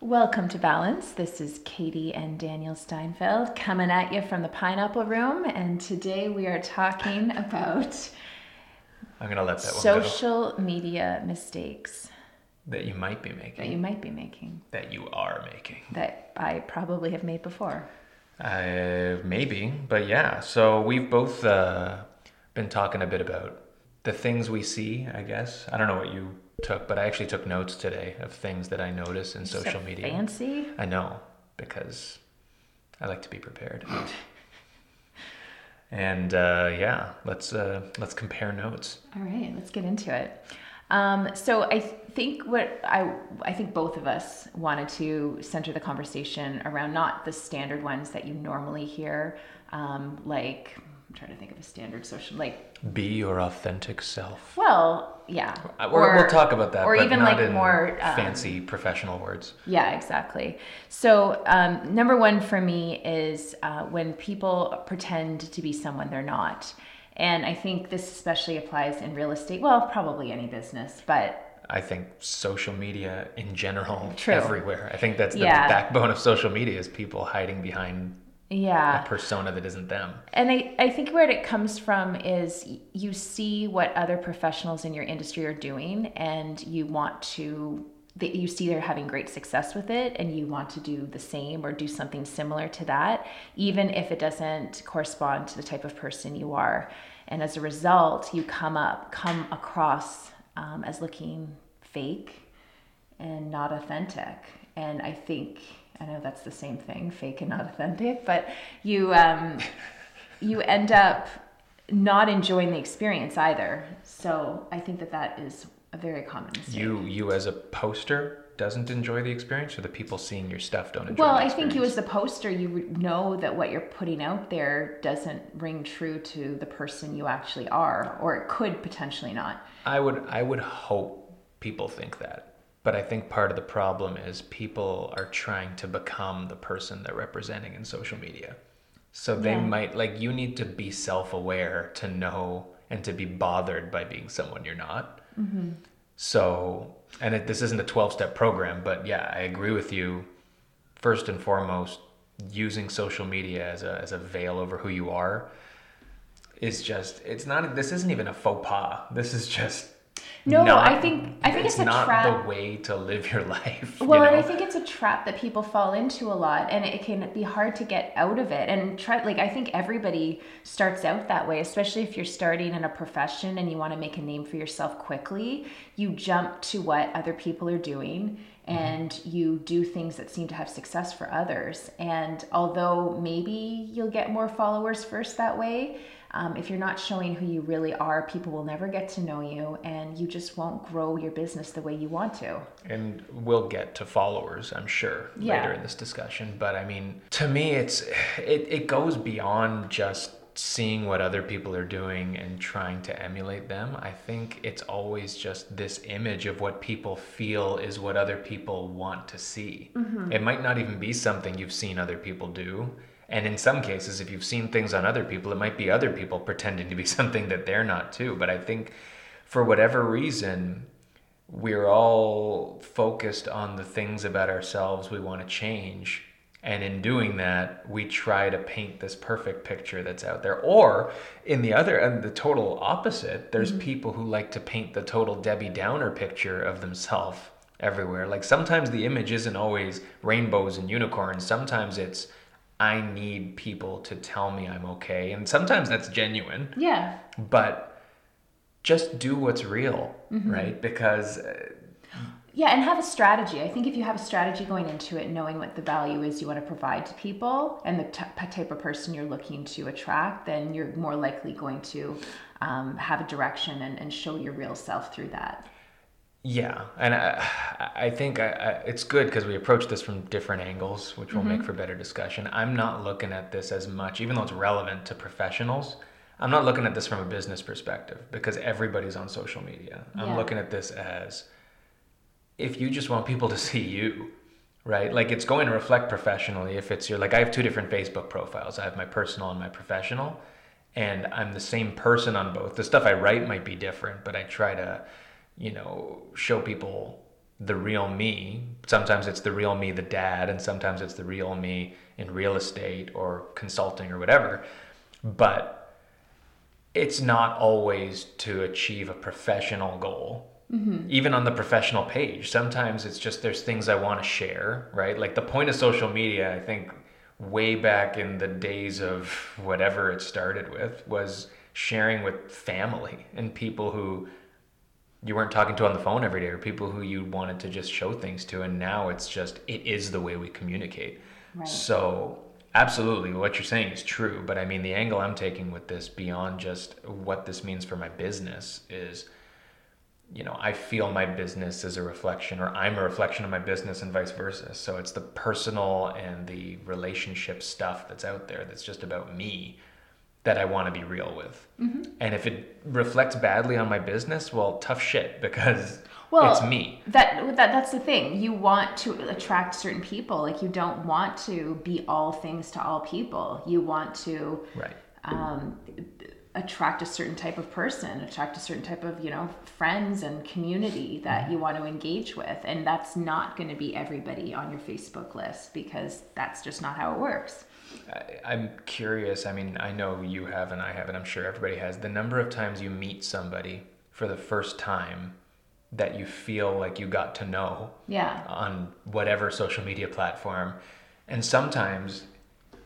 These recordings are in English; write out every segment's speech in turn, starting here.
Welcome to Balance. This is Katie and Daniel Steinfeld coming at you from the Pineapple Room, and today we are talking about I'm gonna let that one go. social media mistakes That you might be making. that you might be making, That you are making. that I probably have made before. Uh, maybe, but yeah. So we've both uh, been talking a bit about the things we see. I guess I don't know what you took, but I actually took notes today of things that I notice in So social media. Fancy. I know because I like to be prepared. and uh, yeah, let's uh, let's compare notes. All right, let's get into it. Um, so I think what I I think both of us wanted to center the conversation around not the standard ones that you normally hear, um, like I'm trying to think of a standard social like Be your authentic self. well yeah Uh, we're- we'll talk about that, or even like more um, fancy professional words. Yeah, exactly. So, um, number one for me is uh, when people pretend to be someone they're not. And I think this especially applies in real estate. Well, probably any business, but I think social media in general, True. everywhere. I think that's the Yeah. backbone of social media is people hiding behind yeah. a persona that isn't them. And I, I think where it comes from is you see what other professionals in your industry are doing and you want to that you see they're having great success with it and you want to do the same or do something similar to that even if it doesn't correspond to the type of person you are and as a result you come up come across um, as looking fake and not authentic. And I think I know that's the same thing, fake and not authentic, but you um, you end up not enjoying the experience either. So I think that that is a very common mistake. You you as a poster doesn't enjoy the experience or the people seeing your stuff don't enjoy well, I think you as the poster, you know that what you're putting out there doesn't ring true to the person you actually are, or it could potentially not. I would I would hope people think that. But I think part of the problem is people are trying to become the person they're representing in social media. So they Yeah. might like you need to be self-aware to know and to be bothered by being someone you're not. Mm-hmm. So, and it, this isn't a 12-step program, but yeah, I agree with you. First and foremost, using social media as a as a veil over who you are is just it's not this isn't even a faux pas. This is just No, not- I think I think it's, a not trap. the way to live your life. Well, you and? I think it's a trap that people fall into a lot, and it can be hard to get out of it. And try, like, I think everybody starts out that way, especially if you're starting in a profession and you want to make a name for yourself quickly. You jump to what other people are doing, mm-hmm. and you do things that seem to have success for others. And although maybe you'll get more followers first that way, um, if you're not showing who you really are, people will never get to know you, and you just won't grow your business the way you want to. and we'll get to followers i'm sure Yeah. later in this discussion. But i mean to me it's it, it goes beyond just seeing what other people are doing and trying to emulate them. I think it's always just this image of what people feel is what other people want to see. It might not even be something you've seen other people do and in some cases if you've seen things on other people it might be other people pretending to be something that they're not too but i think for whatever reason we're all focused on the things about ourselves we want to change. And in doing that, we try to paint this perfect picture that's out there. Or in the other, and the total opposite, there's mm-hmm. people who like to paint the total Debbie Downer picture of themselves everywhere. Like sometimes the image isn't always rainbows and unicorns. Sometimes it's, I need people to tell me I'm okay. And sometimes that's genuine Yeah, but just do what's real, right? Because uh, Yeah, and have a strategy. I think if you have a strategy going into it, knowing what the value is you want to provide to people and the t- type of person you're looking to attract, then you're more likely going to um, have a direction and, and show your real self through that. Yeah, and I, I think I, I, it's good because we approach this from different angles, which will make mm-hmm. for better discussion. I'm not looking at this as much, even though it's relevant to professionals. I'm not looking at this from a business perspective because everybody's on social media. I'm Yeah. looking at this as if you just want people to see you, right? Like it's going to reflect professionally if it's your like I have two different Facebook profiles. I have my personal and my professional, and I'm the same person on both. The stuff I write might be different, but I try to, you know, show people the real me. Sometimes it's the real me, the dad, and sometimes it's the real me in real estate or consulting or whatever. But it's not always to achieve a professional goal. Mm-hmm. Even on the professional page, sometimes it's just there's things I want to share, right? Like the point of social media, I think way back in the days of whatever it started with was sharing with family and people who you weren't talking to on the phone every day or people who you wanted to just show things to and now it's just it is the way we communicate. Right. so absolutely what you're saying is true but i mean the angle i'm taking with this beyond just what this means for my business is you know i feel my business is a reflection or i'm a reflection of my business and vice versa. So it's the personal and the relationship stuff that's out there that's just about me that I want to be real with. Mm-hmm. And if it reflects badly on my business, well, tough shit because well, it's me. That that that's the thing. You want to attract certain people. Like you don't want to be all things to all people. You want to right. Um, attract a certain type of person, attract a certain type of, you know, friends and community that mm-hmm. you want to engage with. And that's not going to be everybody on your Facebook list because that's just not how it works. I, am curious. I mean, I know you have and I have, and I'm sure everybody has. The number of times you meet somebody for the first time that you feel like you got to know yeah. on whatever social media platform. And sometimes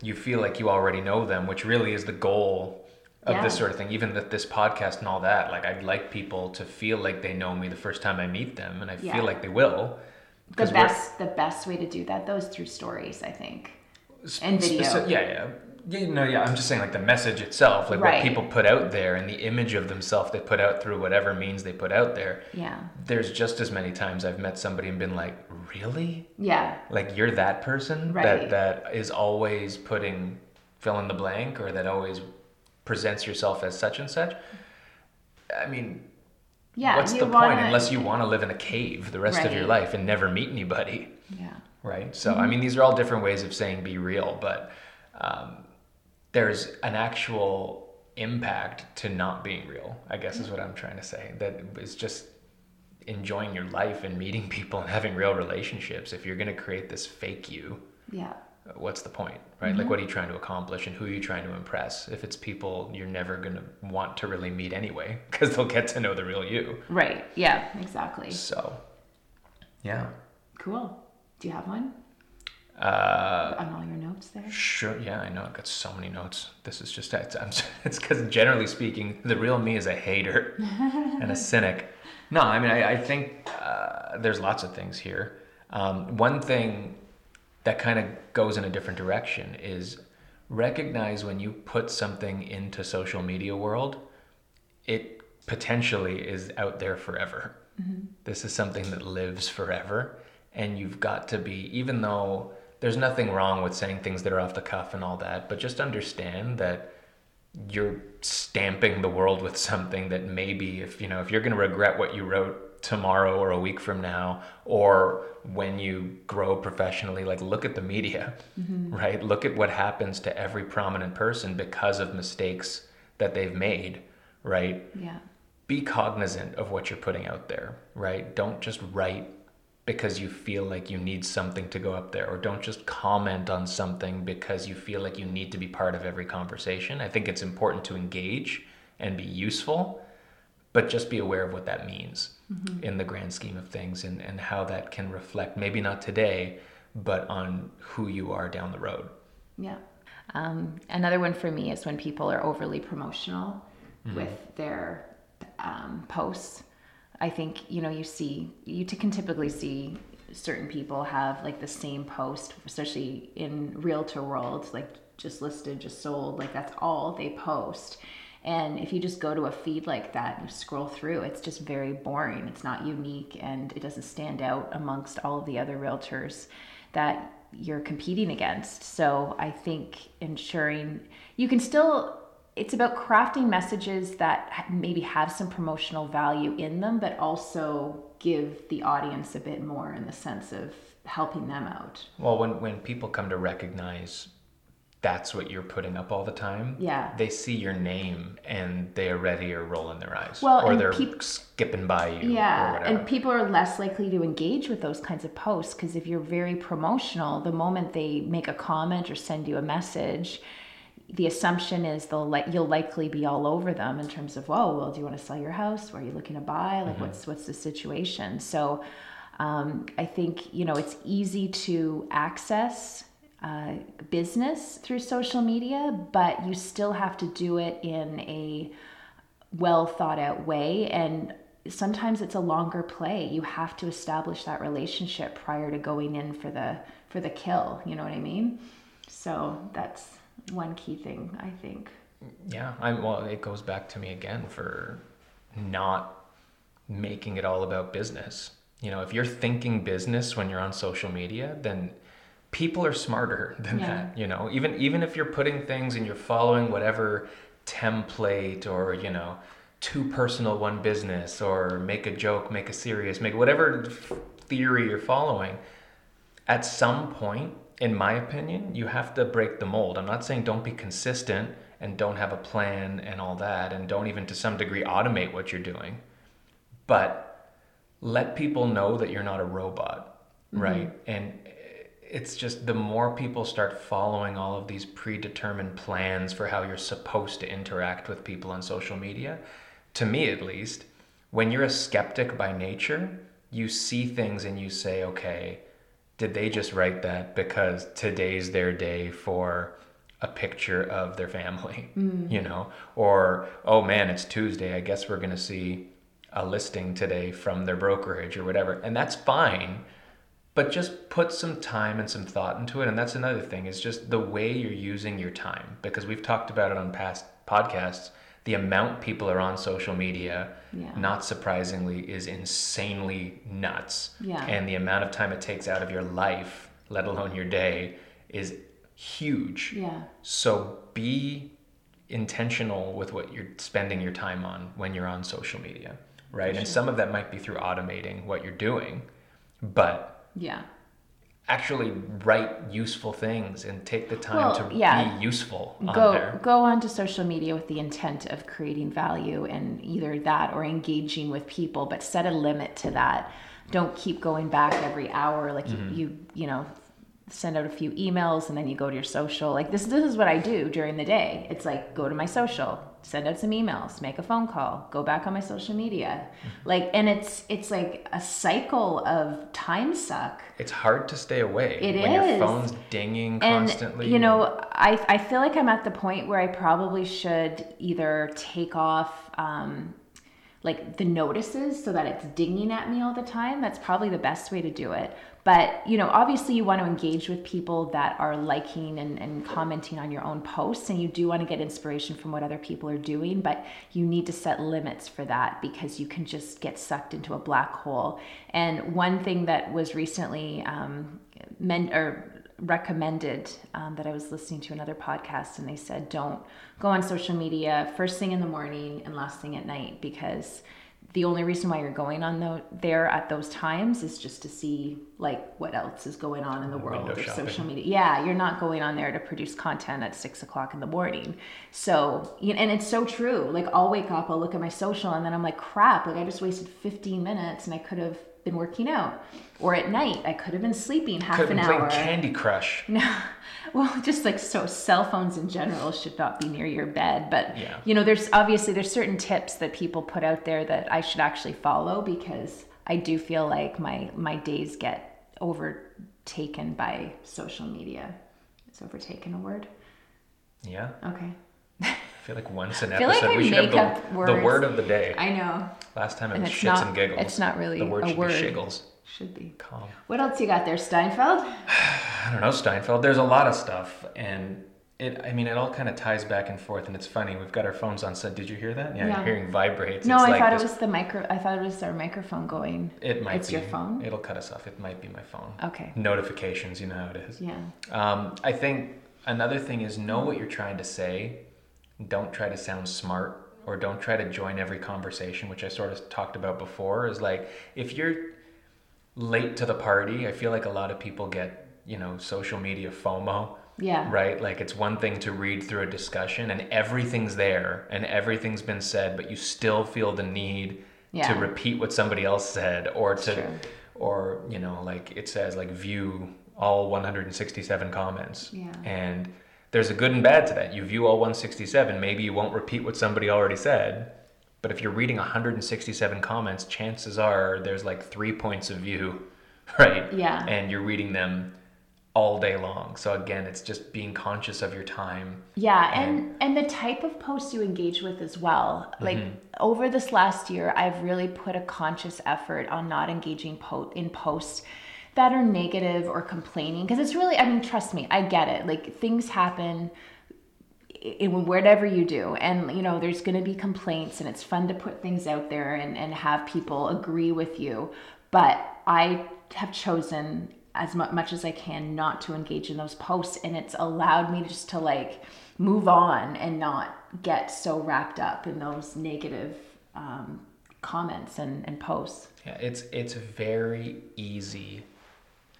you feel like you already know them, which really is the goal of yeah. this sort of thing. Even that this podcast and all that, like I'd like people to feel like they know me the first time I meet them, and I yeah. feel like they will. The best, the best way to do that, though, is through stories. I think and video. Speci- yeah, yeah. Yeah, no, yeah, I'm just saying like the message itself, like right. what people put out there and the image of themselves they put out through whatever means they put out there. Yeah. There's just as many times I've met somebody and been like, "Really?" Yeah. Like you're that person right. that that is always putting fill in the blank or that always presents yourself as such and such. I mean, yeah, what's the wanna, point unless you want to live in a cave the rest right. of your life and never meet anybody? Yeah right? So, mm-hmm. I mean, these are all different ways of saying be real, but um, there's an actual impact to not being real, I guess is what I'm trying to say. That is just enjoying your life and meeting people and having real relationships. If you're going to create this fake you, yeah. What's the point, right? Mm-hmm. Like, what are you trying to accomplish and who are you trying to impress? If it's people you're never going to want to really meet anyway, because they'll get to know the real you. Right. Yeah, exactly. So, yeah. Cool. Do you have one? Uh, on all your notes there? Sure. Yeah, I know. I've got so many notes. This is just it's it's because generally speaking, the real me is a hater and a cynic. No, I mean I, I think uh, there's lots of things here. Um, one thing that kind of goes in a different direction is recognize when you put something into social media world, it potentially is out there forever. Mm-hmm. This is something that lives forever and you've got to be even though there's nothing wrong with saying things that are off the cuff and all that but just understand that you're stamping the world with something that maybe if you know if you're going to regret what you wrote tomorrow or a week from now or when you grow professionally like look at the media mm-hmm. right? Look at what happens to every prominent person because of mistakes that they've made right? Yeah. Be cognizant of what you're putting out there right? Don't just write because you feel like you need something to go up there or don't just comment on something because you feel like you need to be part of every conversation. I think it's important to engage and be useful, but just be aware of what that means mm-hmm. in the grand scheme of things and, and how that can reflect, maybe not today, but on who you are down the road. Yeah. Um, another one for me is when people are overly promotional mm-hmm. with their um, posts I think you know you see you can typically see certain people have like the same post, especially in realtor world, like just listed, just sold, like that's all they post. And if you just go to a feed like that and scroll through, it's just very boring. It's not unique and it doesn't stand out amongst all of the other realtors that you're competing against. So I think ensuring you can still it's about crafting messages that maybe have some promotional value in them, but also give the audience a bit more in the sense of helping them out. Well, when, when people come to recognize that's what you're putting up all the time. Yeah. They see your name and they already are rolling their eyes. Well, or they're peop- skipping by you. Yeah, and people are less likely to engage with those kinds of posts because if you're very promotional, the moment they make a comment or send you a message, the assumption is they'll like you'll likely be all over them in terms of, whoa, well, do you want to sell your house? What are you looking to buy? Like, what's what's the situation? So, um, I think you know it's easy to access uh, business through social media, but you still have to do it in a well thought out way and sometimes it's a longer play you have to establish that relationship prior to going in for the for the kill you know what i mean so that's one key thing i think Yeah, I'm well. It goes back to me again for not making it all about business. You know, if you're thinking business when you're on social media, then people are smarter than Yeah. that. You know, even even if you're putting things and you're following whatever template or you know, too personal one business or make a joke, make a serious, make whatever theory you're following. At some point, in my opinion, you have to break the mold. I'm not saying don't be consistent and don't have a plan and all that, and don't even to some degree automate what you're doing. But let people know that you're not a robot, mm-hmm. right? And it's just the more people start following all of these predetermined plans for how you're supposed to interact with people on social media, to me at least, when you're a skeptic by nature, you see things and you say, okay, did they just write that because today's their day for a picture of their family, mm. you know? Or, oh man, it's Tuesday. I guess we're going to see a listing today from their brokerage or whatever. And that's fine, but just put some time and some thought into it. And that's another thing is just the way you're using your time because we've talked about it on past podcasts. The amount people are on social media, Yeah. not surprisingly, is insanely nuts. Yeah. And the amount of time it takes out of your life, let alone your day, is huge. yeah So be intentional with what you're spending your time on when you're on social media, right? And some of that might be through automating what you're doing, but yeah actually write useful things and take the time Well, to yeah. be useful on go there. go onto social media with the intent of creating value and either that or engaging with people but set a limit to that don't keep going back every hour like Mm-hmm. you, you you know send out a few emails and then you go to your social. Like this this is what i do during the day. It's like go to my social send out some emails make a phone call go back on my social media. Mm-hmm. like and it's it's like a cycle of time suck. It's hard to stay away It when your phone's dinging and constantly. you know I, I feel like i'm at the point where i probably should either take off um, like the notices so that it's dinging at me all the time that's probably the best way to do it. But you know obviously you want to engage with people that are liking and, and commenting on your own posts and you do want to get inspiration from what other people are doing but you need to set limits for that because you can just get sucked into a black hole. And one thing that was recently um, men or recommended um, that I was listening to another podcast, and they said don't go on social media first thing in the morning and last thing at night because the only reason why you're going on tho- there at those times is just to see like what else is going on in the world Window of shopping. social media. Yeah, you're not going on there to produce content at six o'clock in the morning. So, and it's so true. Like I'll wake up, I'll look at my social, and then I'm like, crap! Like I just wasted 15 minutes, and I could have been working out. Or at night, I could have been sleeping half could have an been playing. Candy Crush. No, well, just like so, cell phones in general should not be near your bed. But Yeah. you know, there's obviously there's certain tips that people put out there that I should actually follow because I do feel like my my days get overtaken by social media. Is overtaken a word? Yeah. Okay. I feel like once an like episode I we should have the, the word of the day. I know. Last time it And was shits not- and giggles. it's not really the word a should word. be shiggles. Should be. Calm. What else you got there, Steinfeld? I don't know, Steinfeld. There's a lot of stuff, and it. I mean, it all kind of ties back and forth, and it's funny. We've got our phones on set. Did you hear that? Yeah, Yeah. you're hearing vibrates. No, It's I like thought this- it was the micro. I thought it was our microphone going. It might it's be. your phone? It'll cut us off. It might be my phone. Okay. Notifications, you know how it is. Yeah. Um, I think another thing is know what you're trying to say. Don't try to sound smart or don't try to join every conversation, which I sort of talked about before. Is like if you're late to the party, I feel like a lot of people get, you know, social media FOMO Yeah. Right? Like it's one thing to read through a discussion and everything's there and everything's been said, but you still feel the need Yeah. to repeat what somebody else said or to true. or you know, like it says like view all 167 comments. Yeah. And there's a good and bad to that. You view all 167, maybe you won't repeat what somebody already said. But if you're reading 167 comments, chances are there's like three points of view, right? Yeah. And you're reading them all day long. So again, it's just being conscious of your time. Yeah, and and the type of posts you engage with as well. Like Mm-hmm. over this last year, I've really put a conscious effort on not engaging po- in posts that are negative or complaining because it's really I mean, trust me, I get it. Like things happen in whatever you do and you know there's going to be complaints and it's fun to put things out there and, and have people agree with you but i have chosen as mu- much as i can not to engage in those posts and it's allowed me just to like move on and not get so wrapped up in those negative um, comments and, and posts Yeah, it's it's very easy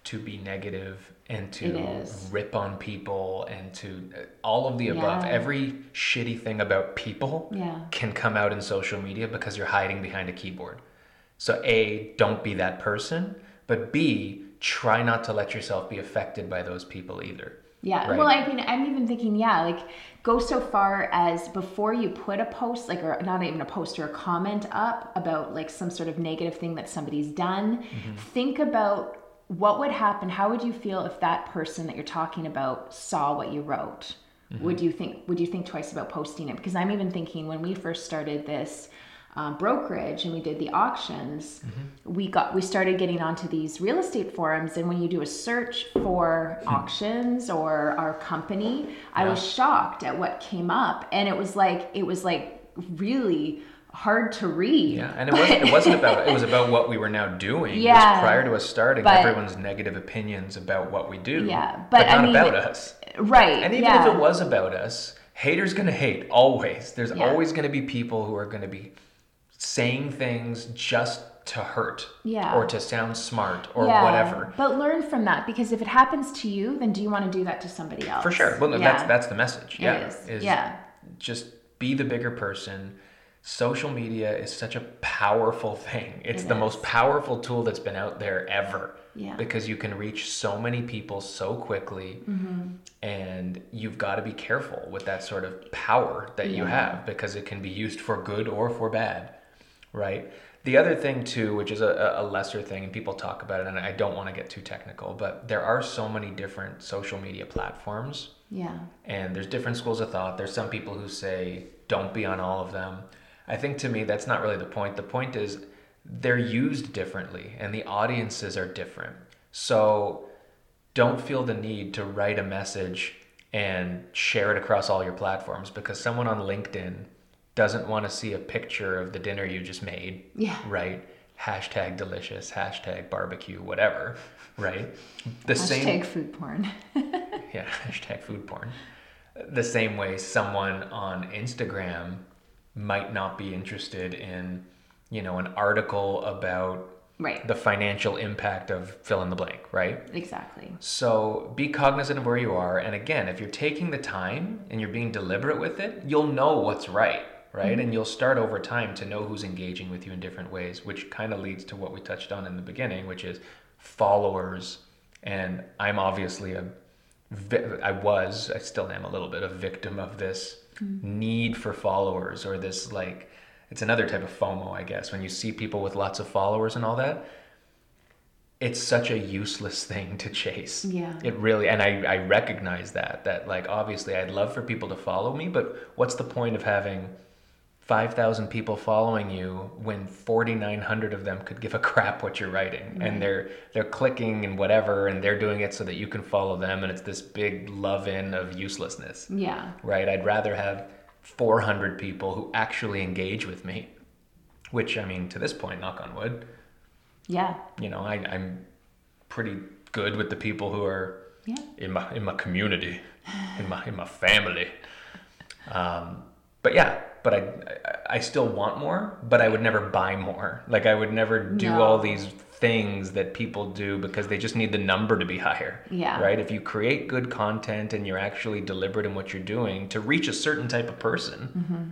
to be negative and to rip on people and to uh, all of the above. Yeah. Every shitty thing about people Yeah. can come out in social media because you're hiding behind a keyboard. So A, don't be that person, but B, try not to let yourself be affected by those people either. Yeah. Right. Well, I mean, I'm even thinking, yeah, like go so far as before you put a post, like, or not even a post or a comment up about like some sort of negative thing that somebody's done, Mm-hmm. think about what would happen. How would you feel if that person that you're talking about saw what you wrote? Mm-hmm. Would you think, would you think twice about posting it? Because I'm even thinking when we first started this, um, brokerage and we did the auctions Mm-hmm. we got we started getting onto these real estate forums and when you do a search for auctions or our company i was shocked at what came up and it was like it was like really hard to read Yeah, and it wasn't it wasn't about it was about what we were now doing. Yeah. Prior to us starting, But- everyone's negative opinions about what we do. Yeah, but I not mean- about us. right And even yeah. if it was about us, haters gonna hate always. There's Yeah. always gonna be people who are gonna be saying things just to hurt, Yeah. or to sound smart, or Yeah, whatever. but learn from that because if it happens to you then do you want to do that to somebody else For sure. Well, no, Yeah. that's that's the message. It Yeah, is. Yeah. Just be the bigger person. Social media is such a powerful thing. It's It the is. most powerful tool that's been out there ever. Yeah. Because you can reach so many people so quickly, Mm-hmm. and you've got to be careful with that sort of power that you have because it can be used for good or for bad, right? The other thing too, which is a, a lesser thing, and people talk about it, and I don't want to get too technical, but there are so many different social media platforms yeah and there's different schools of thought. There's some people who say don't be on all of them. I think to me that's not really the point. The point is they're used differently and the audiences are different. So don't feel the need to write a message and share it across all your platforms because someone on LinkedIn doesn't want to see a picture of the dinner you just made. Yeah. Right? Hashtag delicious, hashtag barbecue, whatever. Right? The hashtag food porn yeah, hashtag food porn. The same way someone on Instagram might not be interested in, you know, an article about right the financial impact of fill in the blank, right? exactly So be cognizant of where you are. And again, if you're taking the time and you're being deliberate with it, you'll know what's right, right? Mm-hmm. And you'll start over time to know who's engaging with you in different ways, which kind of leads to what we touched on in the beginning, which is followers. And I'm obviously a, I was, I still am a little bit a victim of this need for followers or this like, it's another type of FOMO, I guess, when you see people with lots of followers and all that it's such a useless thing to chase. Yeah. It really, and I, I recognize that, that like, obviously I'd love for people to follow me, but what's the point of having 5,000 people following you when 4,900 of them could give a crap what you're writing and they're, they're clicking and whatever, and they're doing it so that you can follow them. And it's this big love in of uselessness, yeah right? I'd rather have 400 people who actually engage with me, which I mean, to this point, knock on wood, yeah you know, I, I'm pretty good with the people who are yeah in my in my community, in my in my family. Um, but yeah, but I, I still want more, but I would never buy more. Like I would never do No. all these things that people do because they just need the number to be higher. Yeah. Right? If you create good content and you're actually deliberate in what you're doing to reach a certain type of person, mm-hmm.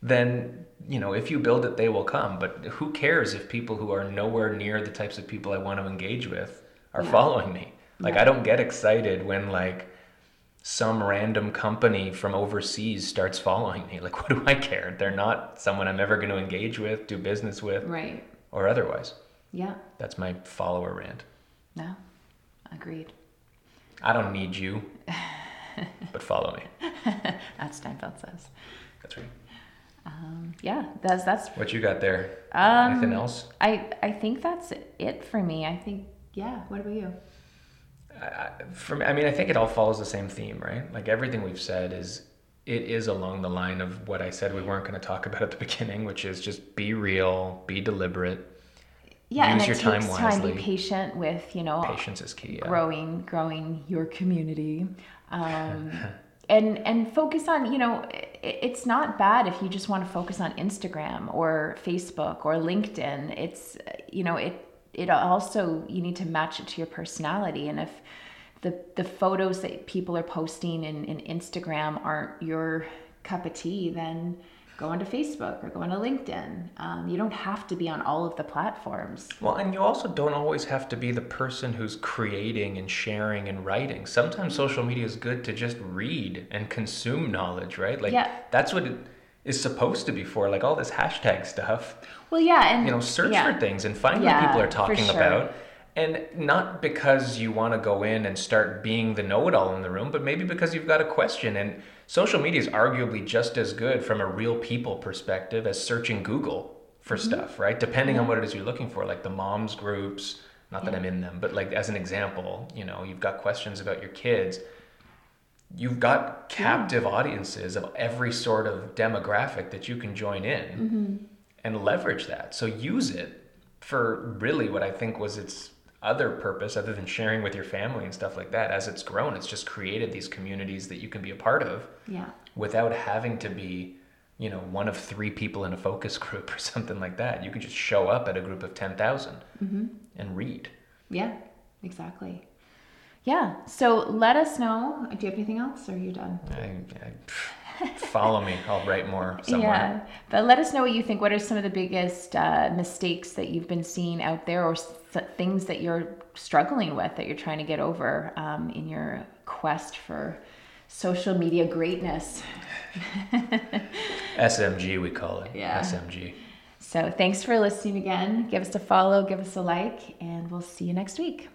then, you know, if you build it, they will come. But who cares if people who are nowhere near the types of people I want to engage with are Yeah. following me? Like, Yeah. I don't get excited when, like, some random company from overseas starts following me. Like, what do I care? They're not someone I'm ever going to engage with, do business with, Right. or otherwise. Yeah. That's my follower rant. No. Agreed. I don't need you, but follow me. that's Steinfeld says. That's right. Um, yeah, that's that's. What you got there? Um, Anything else? I I think that's it for me. I think yeah. What about you? I, me, I mean, I think it all follows the same theme, right? Like everything we've said is, it is along the line of what I said we weren't going to talk about at the beginning, which is just be real, be deliberate. Yeah, Use and your it time takes time. wisely. Be patient with you know Patience is key. Yeah. growing growing your community um, and and focus on you know it's not bad if you just want to focus on instagram or facebook or linkedin it's you know it it also you need to match it to your personality and if the the photos that people are posting in, in instagram aren't your cup of tea then go onto facebook or go onto linkedin um, you don't have to be on all of the platforms Well, and you also don't always have to be the person who's creating and sharing and writing. Sometimes social media is good to just read and consume knowledge, right? Like Yeah. that's what it is supposed to be for. Like all this hashtag stuff. well yeah and You know, search yeah. for things and find Yeah, what people are talking sure. about. And not because you want to go in and start being the know-it-all in the room, but maybe because you've got a question. And social media is arguably just as good from a real people perspective as searching Google for Mm-hmm. stuff, right? Depending on what it is you're looking for, like the moms groups. Not that I'm in them, but like as an example, you know, you've got questions about your kids. You've got captive audiences of every sort of demographic that you can join in Mm-hmm. and leverage that. So use it for really what I think was its other purpose, other than sharing with your family and stuff like that. As it's grown, it's just created these communities that you can be a part of yeah without having to be, you know, one of three people in a focus group or something like that. You can just show up at a group of 10,000 and read. Yeah, exactly. Yeah. So let us know. Do you have anything else, or are you done? I, I, follow me. I'll write more somewhere. Yeah. But let us know what you think. What are some of the biggest uh, mistakes that you've been seeing out there, or s- things that you're struggling with that you're trying to get over um, in your quest for social media greatness? SMG, we call it. Yeah. SMG. So thanks for listening again. Give us a follow, give us a like, and we'll see you next week.